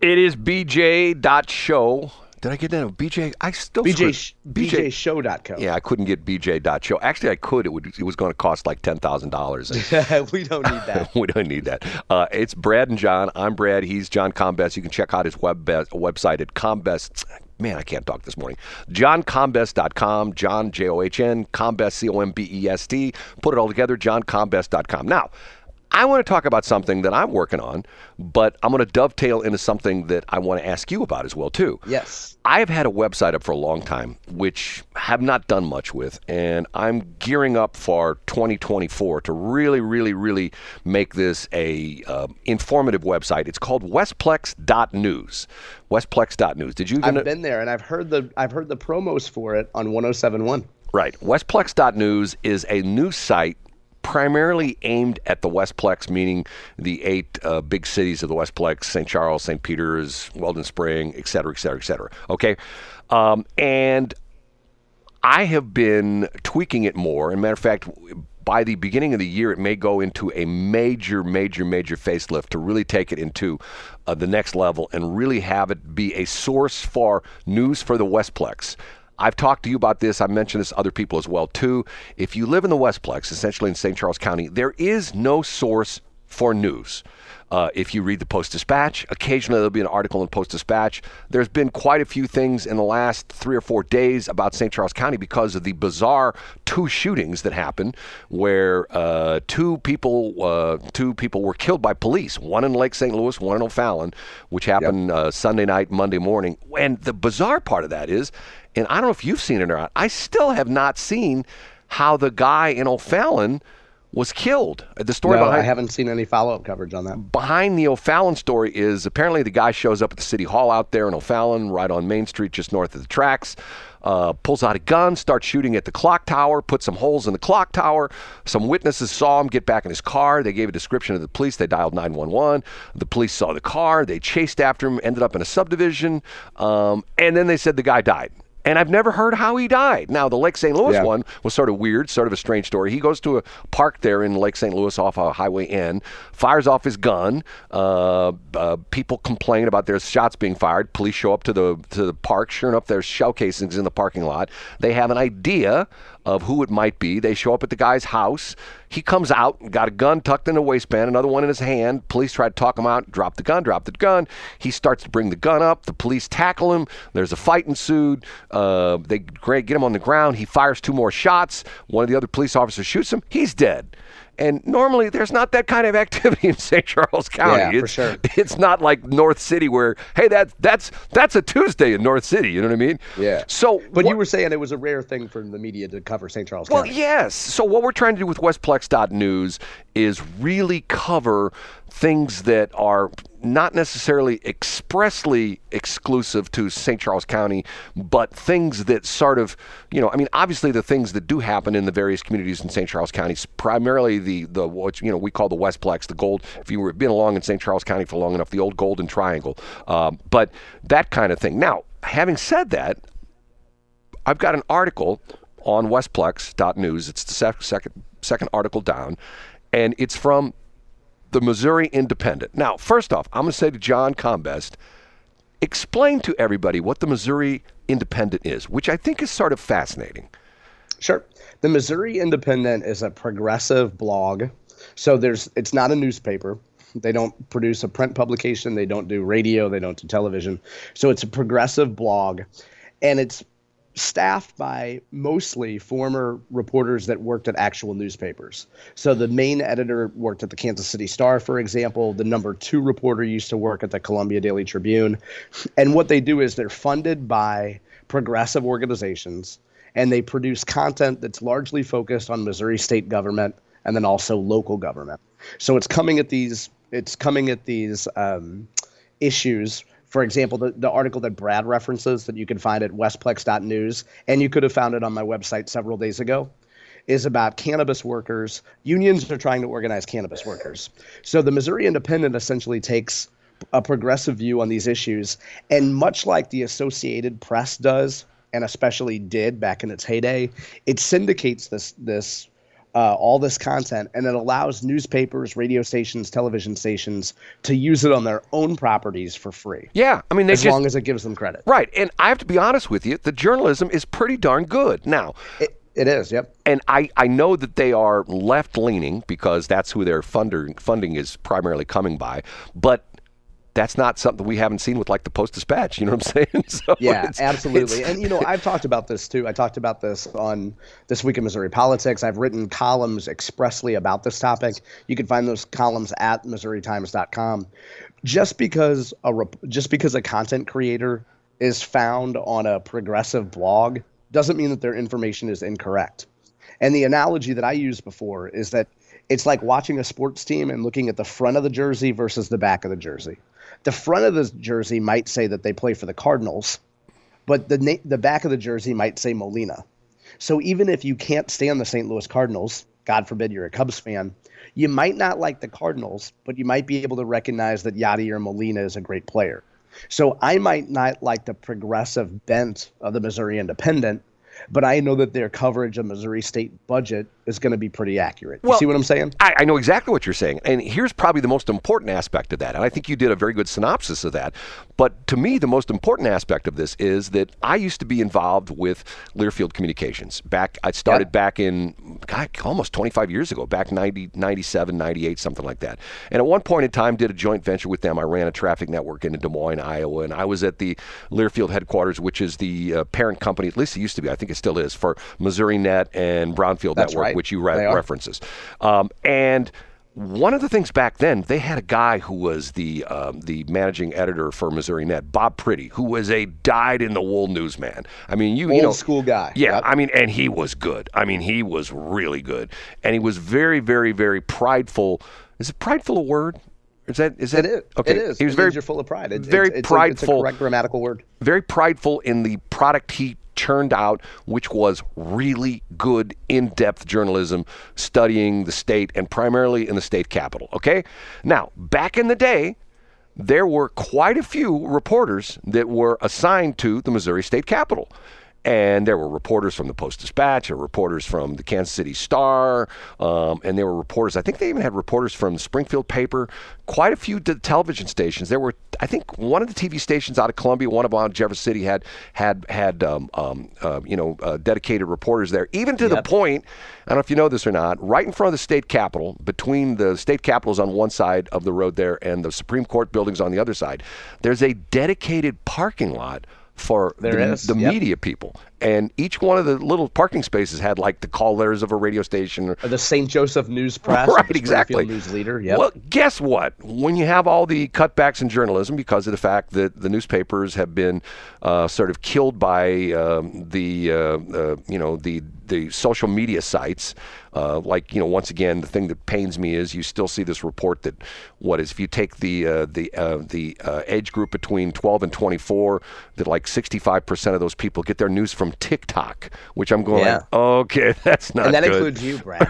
It is bj.show. Did I get that? BJ, I still BJ, screwed- BJShow.co. Yeah, I couldn't get bj.show. Actually, I could. It would. It was going to cost like ten thousand dollars. we don't need that. we don't need that. Uh, it's Brad and John. I'm Brad. He's John Combest. You can check out his web website at Combest. Man, I can't talk this morning. JohnCombest.com. John, J O H N, Combest, C O M B E S T. Put it all together, JohnCombest.com. Now, I want to talk about something that I'm working on, but I'm going to dovetail into something that I want to ask you about as well, too. Yes. I have had a website up for a long time, which have not done much with, and I'm gearing up for 2024 to really, really, really make this a uh, informative website. It's called Westplex.news. Westplex.news. Did you? I've been there and I've heard the I've heard the promos for it on 1071. right. Westplex.news is a news site primarily aimed at the Westplex, meaning the eight uh, big cities of the Westplex: St. Charles, St. Peter's, Weldon Spring, et cetera, et cetera, et cetera. Okay, um, and I have been tweaking it more. And matter of fact, by the beginning of the year, it may go into a major, major, major facelift to really take it into uh, the next level and really have it be a source for news for the Westplex. I've talked to you about this. I've mentioned this to other people as well too. If you live in the Westplex, essentially in St. Charles County, there is no source for news. Uh, if you read the Post Dispatch, occasionally there'll be an article in Post Dispatch. There's been quite a few things in the last three or four days about St. Charles County because of the bizarre two shootings that happened, where uh, two people uh, two people were killed by police. One in Lake St. Louis, one in O'Fallon, which happened uh, Sunday night, Monday morning. And the bizarre part of that is, and I don't know if you've seen it or not, I still have not seen how the guy in O'Fallon was killed. The story No, behind I haven't seen any follow up coverage on that. behind the O'Fallon story is apparently the guy shows up at the city hall out there in O'Fallon, right on Main Street, just north of the tracks. Uh, pulls out a gun, starts shooting at the clock tower, puts some holes in the clock tower. Some witnesses saw him get back in his car. They gave a description to the police. They dialed 911. The police saw the car. They chased after him, ended up in a subdivision. Um, and then they said the guy died. And I've never heard how he died. Now, the Lake St. Louis Yeah. one was sort of weird, sort of a strange story. He goes to a park there in Lake St. Louis off a Highway N, fires off his gun. Uh, uh, people complain about there's shots being fired. Police show up to the to the park. Sure enough, there's shell casings in the parking lot. They have an idea of who it might be. They show up at the guy's house. He comes out, got a gun tucked in a waistband, another one in his hand. Police try to talk him out, drop the gun, drop the gun. He starts to bring the gun up. The police tackle him. There's a fight ensued. Uh, they get him on the ground. He fires two more shots. One of the other police officers shoots him. He's dead. And normally there's not that kind of activity in St. Charles County. Yeah, for it's, sure. it's not like North City where, hey, that, that's that's a Tuesday in North City. You know what I mean? Yeah. So, But what- you were saying it was a rare thing for the media to cover St. Charles County. well, yes. So what we're trying to do with Westplex.news is really cover things that are not necessarily expressly exclusive to St. Charles County, but things that sort of, you know, I mean, obviously the things that do happen in the various communities in St. Charles County, primarily the the what you know we call the Westplex, the gold. If you were been along in St. Charles County for long enough, the old Golden Triangle, um, but that kind of thing. Now, having said that, I've got an article on Westplex.news. It's the sec- second second article down, and it's from the Missouri Independent. Now, first off, I'm going to say to John Combest, explain to everybody what the Missouri Independent is, which I think is sort of fascinating. Sure. The Missouri Independent is a progressive blog. So there's it's not a newspaper. They don't produce a print publication, they don't do radio, they don't do television. So it's a progressive blog and it's staffed by mostly former reporters that worked at actual newspapers. So the main editor worked at the Kansas City Star, for example. The number two reporter used to work at the Columbia Daily Tribune. And what they do is they're funded by progressive organizations and they produce content that's largely focused on Missouri state government and then also local government. So it's coming at these it's coming at these um, issues. For example, the, the article that Brad references that you can find at westplex.news, and you could have found it on my website several days ago, is about cannabis workers. Unions are trying to organize cannabis workers. So the Missouri Independent essentially takes a progressive view on these issues, and much like the Associated Press does, and especially did back in its heyday, it syndicates this this uh, all this content, and it allows newspapers, radio stations, television stations to use it on their own properties for free. Yeah, I mean, they as just long as it gives them credit. right. And I have to be honest with you, the journalism is pretty darn good now. It, it is. Yep. and I, I know that they are left leaning because that's who their funder, funding is primarily coming by, but that's not something we haven't seen with like the Post Dispatch. You know what I'm saying? So Yeah, absolutely. And you know, I've talked about this too. I talked about this on this week in Missouri politics. I've written columns expressly about this topic. You can find those columns at missouritimes.com. Just because a just because a content creator is found on a progressive blog doesn't mean that their information is incorrect. And the analogy that I used before is that it's like watching a sports team and looking at the front of the jersey versus the back of the jersey. The front of the jersey might say that they play for the Cardinals, but the na- the back of the jersey might say Molina. So even if you can't stand the St. Louis Cardinals, God forbid you're a Cubs fan, you might not like the Cardinals, but you might be able to recognize that Yadier Molina is a great player. So I might not like the progressive bent of the Missouri Independent, but I know that their coverage of Missouri State budget is going to be pretty accurate. You Well, see what I'm saying? I, I know exactly what you're saying. And here's probably the most important aspect of that. And I think you did a very good synopsis of that. But to me, the most important aspect of this is that I used to be involved with Learfield Communications. Back, I started Yep. back in, God, almost 25 years ago, back 90, 97, 98, something like that. And at one point in time, did a joint venture with them. I ran a traffic network in Des Moines, Iowa. And I was at the Learfield headquarters, which is the uh, parent company, at least it used to be, I think it still is, for Missouri Net and Brownfield That's Network, right. Which you re- references. Um, and one of the things back then, they had a guy who was the um, the managing editor for Missouri Net, Bob Priddy, who was a dyed in the wool newsman. I mean, you you Old know, school guy. Yeah, Yep. I mean, and he was good. I mean, he was really good, and he was very, very, very prideful. Is it prideful a word? Is that is that It is. Okay, It is. He was It very you're full of pride. It, very it's, it's prideful. A, it's a correct grammatical word. very prideful in the product he turned out, which was really good, in depth journalism studying the state and primarily in the state capital. Okay? Now, back in the day, there were quite a few reporters that were assigned to the Missouri State Capitol. And there were reporters from the Post Dispatch, there were reporters from the Kansas City Star, um, and there were reporters. I think they even had reporters from the Springfield paper. Quite a few d- television stations. There were, I think, one of the TV stations out of Columbia, one of them out of Jefferson City had had had um, um, uh, you know uh, dedicated reporters there. Even to the point, I don't know if you know this or not, right in front of the state capitol, between the state capitals on one side of the road there and the Supreme Court buildings on the other side, there's a dedicated parking lot for There the, is, the yep. media people. And each one of the little parking spaces had like the call letters of a radio station or, Or the St. Joseph News Press. Right, the exactly. News Leader. Yep. Well, guess what? When you have all the cutbacks in journalism because of the fact that the newspapers have been uh, sort of killed by um, the uh, uh, you know the the social media sites, uh, like you know once again the thing that pains me is you still see this report that what is if you take the uh, the uh, the uh, age group between 12 and 24 that like 65 percent of those people get their news from TikTok, which I'm going Yeah. like, okay, that's not and that good. includes you, Brad.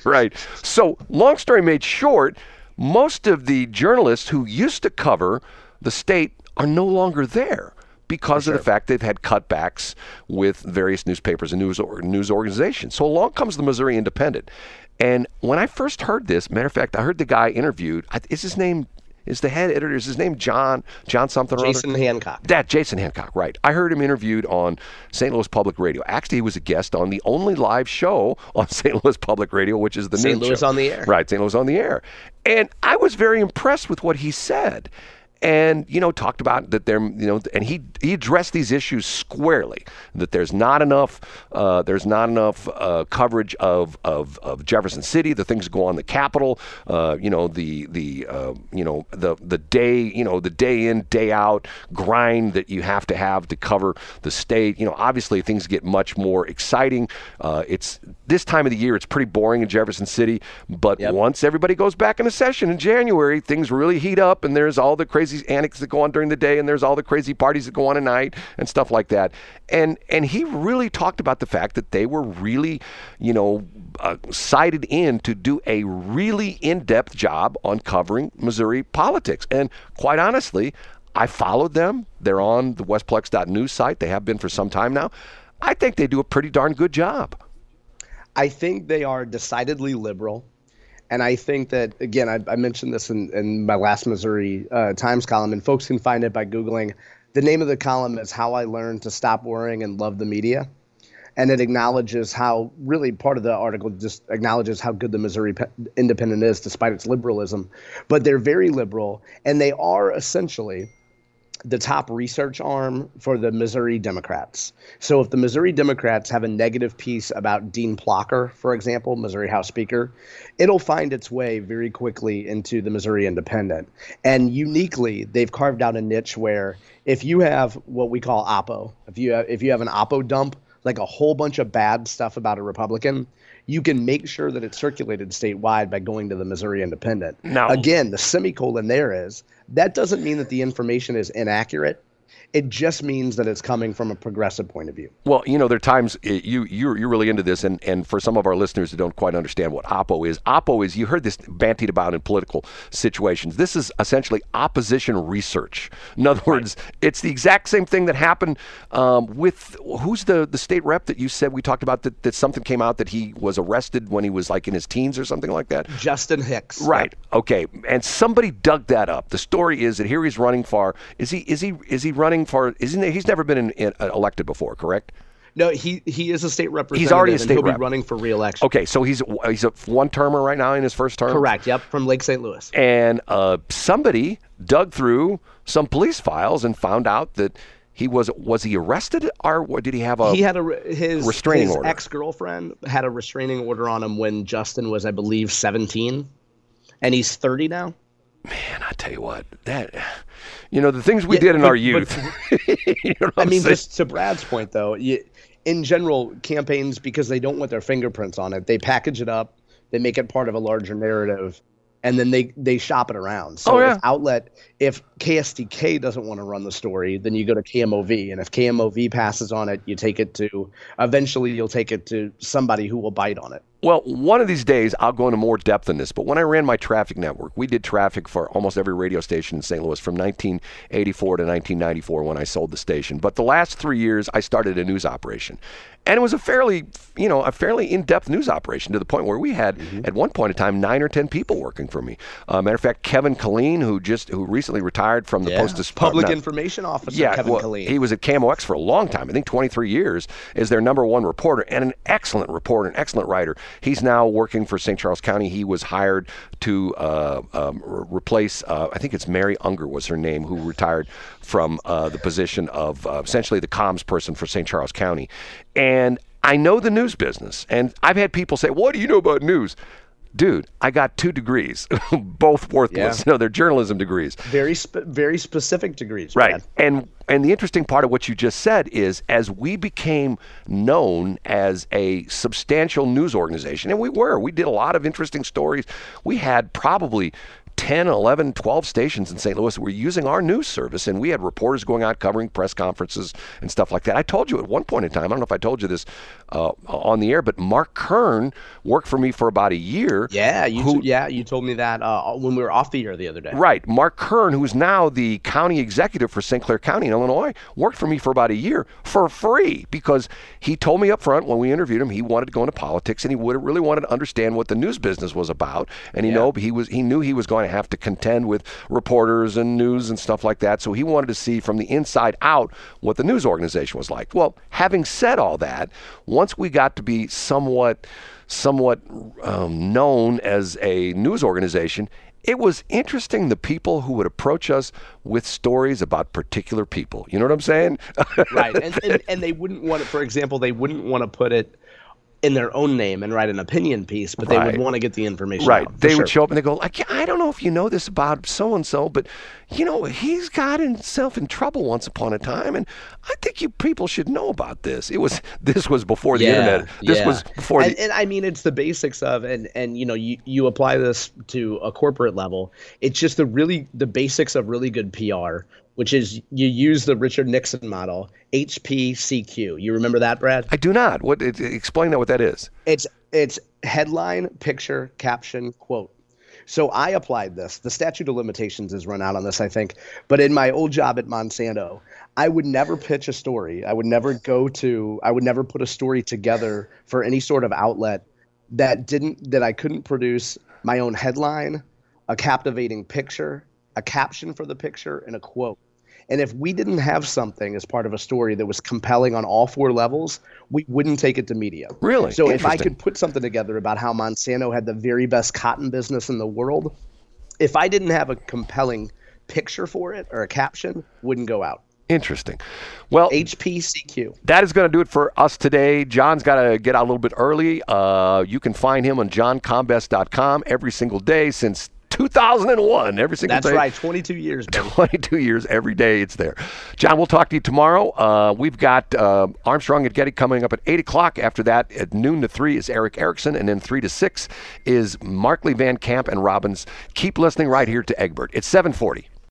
Right. So, long story made short, most of the journalists who used to cover the state are no longer there because of the fact they've had cutbacks with various newspapers and news or, news organizations. So along comes the Missouri Independent. And when I first heard this, matter of fact, I heard the guy interviewed. Is his name? Is the head editor? Is his name John? John something or other? Jason Hancock. That Jason Hancock, right? I heard him interviewed on St. Louis Public Radio. Actually, he was a guest on the only live show on St. Louis Public Radio, which is the St. Louis show. on the Air. Right, St. Louis on the air, and I was very impressed with what he said. And you know, talked about that there, you know, and he he addressed these issues squarely. That there's not enough, uh, there's not enough uh, coverage of, of of Jefferson City, the things that go on in the Capitol, uh, you know, the the uh, you know the the day, you know, the day in day out grind that you have to have to cover the state. You know, obviously things get much more exciting. Uh, it's this time of the year, it's pretty boring in Jefferson City, but Yep. once everybody goes back into session in January, things really heat up, and there's all the crazy antics that go on during the day, and there's all the crazy parties that go on at night, and stuff like that. And and he really talked about the fact that they were really, you know, uh, cited in to do a really in-depth job on covering Missouri politics. And quite honestly, I followed them. They're on the Westplex.news site. They have been for some time now. I think they do a pretty darn good job. I think they are decidedly liberal. And I think that, again, I, I mentioned this in, in my last Missouri uh, Times column, and folks can find it by Googling. The name of the column is How I Learned to Stop Worrying and Love the Media. And it acknowledges how, really, part of the article just acknowledges how good the Missouri Independent is despite its liberalism. But they're very liberal, and they are essentially the top research arm for the Missouri Democrats. So if the Missouri Democrats have a negative piece about Dean Plocher, for example, Missouri House Speaker, it'll find its way very quickly into the Missouri Independent. And uniquely, they've carved out a niche where if you have what we call oppo, if you have, if you have an oppo dump, like a whole bunch of bad stuff about a Republican, you can make sure that it's circulated statewide by going to the Missouri Independent. Now, Again, the semicolon there is that doesn't mean that the information is inaccurate. It just means that it's coming from a progressive point of view. Well, you know, there are times uh, you you're, you're really into this, and, and for some of our listeners who don't quite understand what Oppo is, Oppo is you heard this bantied about in political situations. This is essentially opposition research. In other words, it's the exact same thing that happened um, with who's the the state rep that you said we talked about that, that something came out that he was arrested when he was like in his teens or something like that. Justin Hicks. Right. Okay. And somebody dug that up. The story is that here he's running for. Is he? Is he? Is he running for? Isn't he, he's never been in, in, uh, elected before? Correct. No, he he is a state representative. He's already a and state he'll rep. be running for reelection. Okay. So he's he's a one termer right now in his first term. Correct. Yep. From Lake St. Louis. And uh, somebody dug through some police files and found out that he was was he arrested or what, did he have a he had a his restraining his order. ex girlfriend had a restraining order on him when Justin was, I believe, seventeen, and he's thirty now. man? I tell you what that. You know the things we Yeah, did in but- our but- youth. you know I mean, saying? just to Brad's point, though, you, in general, campaigns because they don't want their fingerprints on it, they package it up, they make it part of a larger narrative, and then they they shop it around. So Oh, yeah. if outlet, if KSDK doesn't want to run the story, then you go to KMOV, and if KMOV passes on it, you take it to. Eventually, you'll take it to somebody who will bite on it. Well, one of these days I'll go into more depth in this, but when I ran my traffic network, we did traffic for almost every radio station in St. Louis from 1984 to 1994 when I sold the station. But the last three years I started a news operation. And it was a fairly, you know, a fairly in-depth news operation to the point where we had, at one point in time, nine or ten people working for me. Uh, matter of fact, Kevin Killeen, who just who recently retired from the Post Dis- Public not- Information Officer yeah, Kevin well, Killeen. he was at KMOX for a long time. I think 23 years is their number one reporter and an excellent reporter, an excellent writer. He's now working for St. Charles County. He was hired to uh, um, re- replace, uh, I think it's Mary Unger was her name, who retired from uh, the position of uh, essentially the comms person for St. Charles County. And I know the news business, and I've had people say, "What do you know about news?" Dude, I got two degrees, both worthless. Yeah. Know, they're journalism degrees. very spe- very specific degrees. Right. Brad. And and the interesting part of what you just said is as we became known as a substantial news organization, and we were, we did a lot of interesting stories. We had probably 10, 11, 12 stations in St. Louis were using our news service, and we had reporters going out covering press conferences and stuff like that. I told you at one point in time, I don't know if I told you this uh, on the air, but Mark Kern worked for me for about a year. Yeah, you Who- t- yeah you told me that uh, when we were off the air the other day. Right. Mark Kern, who's now the county executive for St. Clair County in Illinois, worked for me for about a year for free because he told me up front when we interviewed him he wanted to go into politics and he would really wanted to understand what the news business was about. And he Yeah. know he was he knew he was going to have to contend with reporters and news and stuff like that. So he wanted to see from the inside out what the news organization was like. Well, having said all that, once we got to be somewhat somewhat um, known as a news organization, it was interesting the people who would approach us with stories about particular people. You know what I'm saying? right and, and and they wouldn't want it for example they wouldn't want to put it in their own name and write an opinion piece but they Right. would want to get the information right. out, They sure. would show up and they go, like, I don't know if you know this about so and so, but you know, he's got himself in trouble once upon a time, and I think you people should know about this. It was this was before the internet. This yeah. was before and, the and I mean it's the basics of and and you know you you apply this to a corporate level. It's just the really the basics of really good PR, which is you use the Richard Nixon model, HPCQ. You remember that, Brad? I do not. What? It, explain that. What that is? It's it's headline, picture, caption, quote. So I applied this. The statute of limitations is run out on this, I think. But in my old job at Monsanto, I would never pitch a story. I would never go to, I would never put a story together for any sort of outlet that didn't, that I couldn't produce my own headline, a captivating picture, a caption for the picture, and a quote. And if we didn't have something as part of a story that was compelling on all four levels, we wouldn't take it to media. Really? So if I could put something together about how Monsanto had the very best cotton business in the world, if I didn't have a compelling picture for it or a caption, wouldn't go out. Interesting. Well, HPCQ. That is going to do it for us today. John's got to get out a little bit early. Uh, you can find him on johncombest.com every single day since 2001 every single That's day. That's right, 22 years. Baby. 22 years every day it's there. John, we'll talk to you tomorrow. Uh, we've got uh, Armstrong and Getty coming up at 8 o'clock. After that, at noon to 3 is Erick Erickson, and then 3 to 6 is Markley Van Camp and Robbins. Keep listening right here to Egbert. It's 740.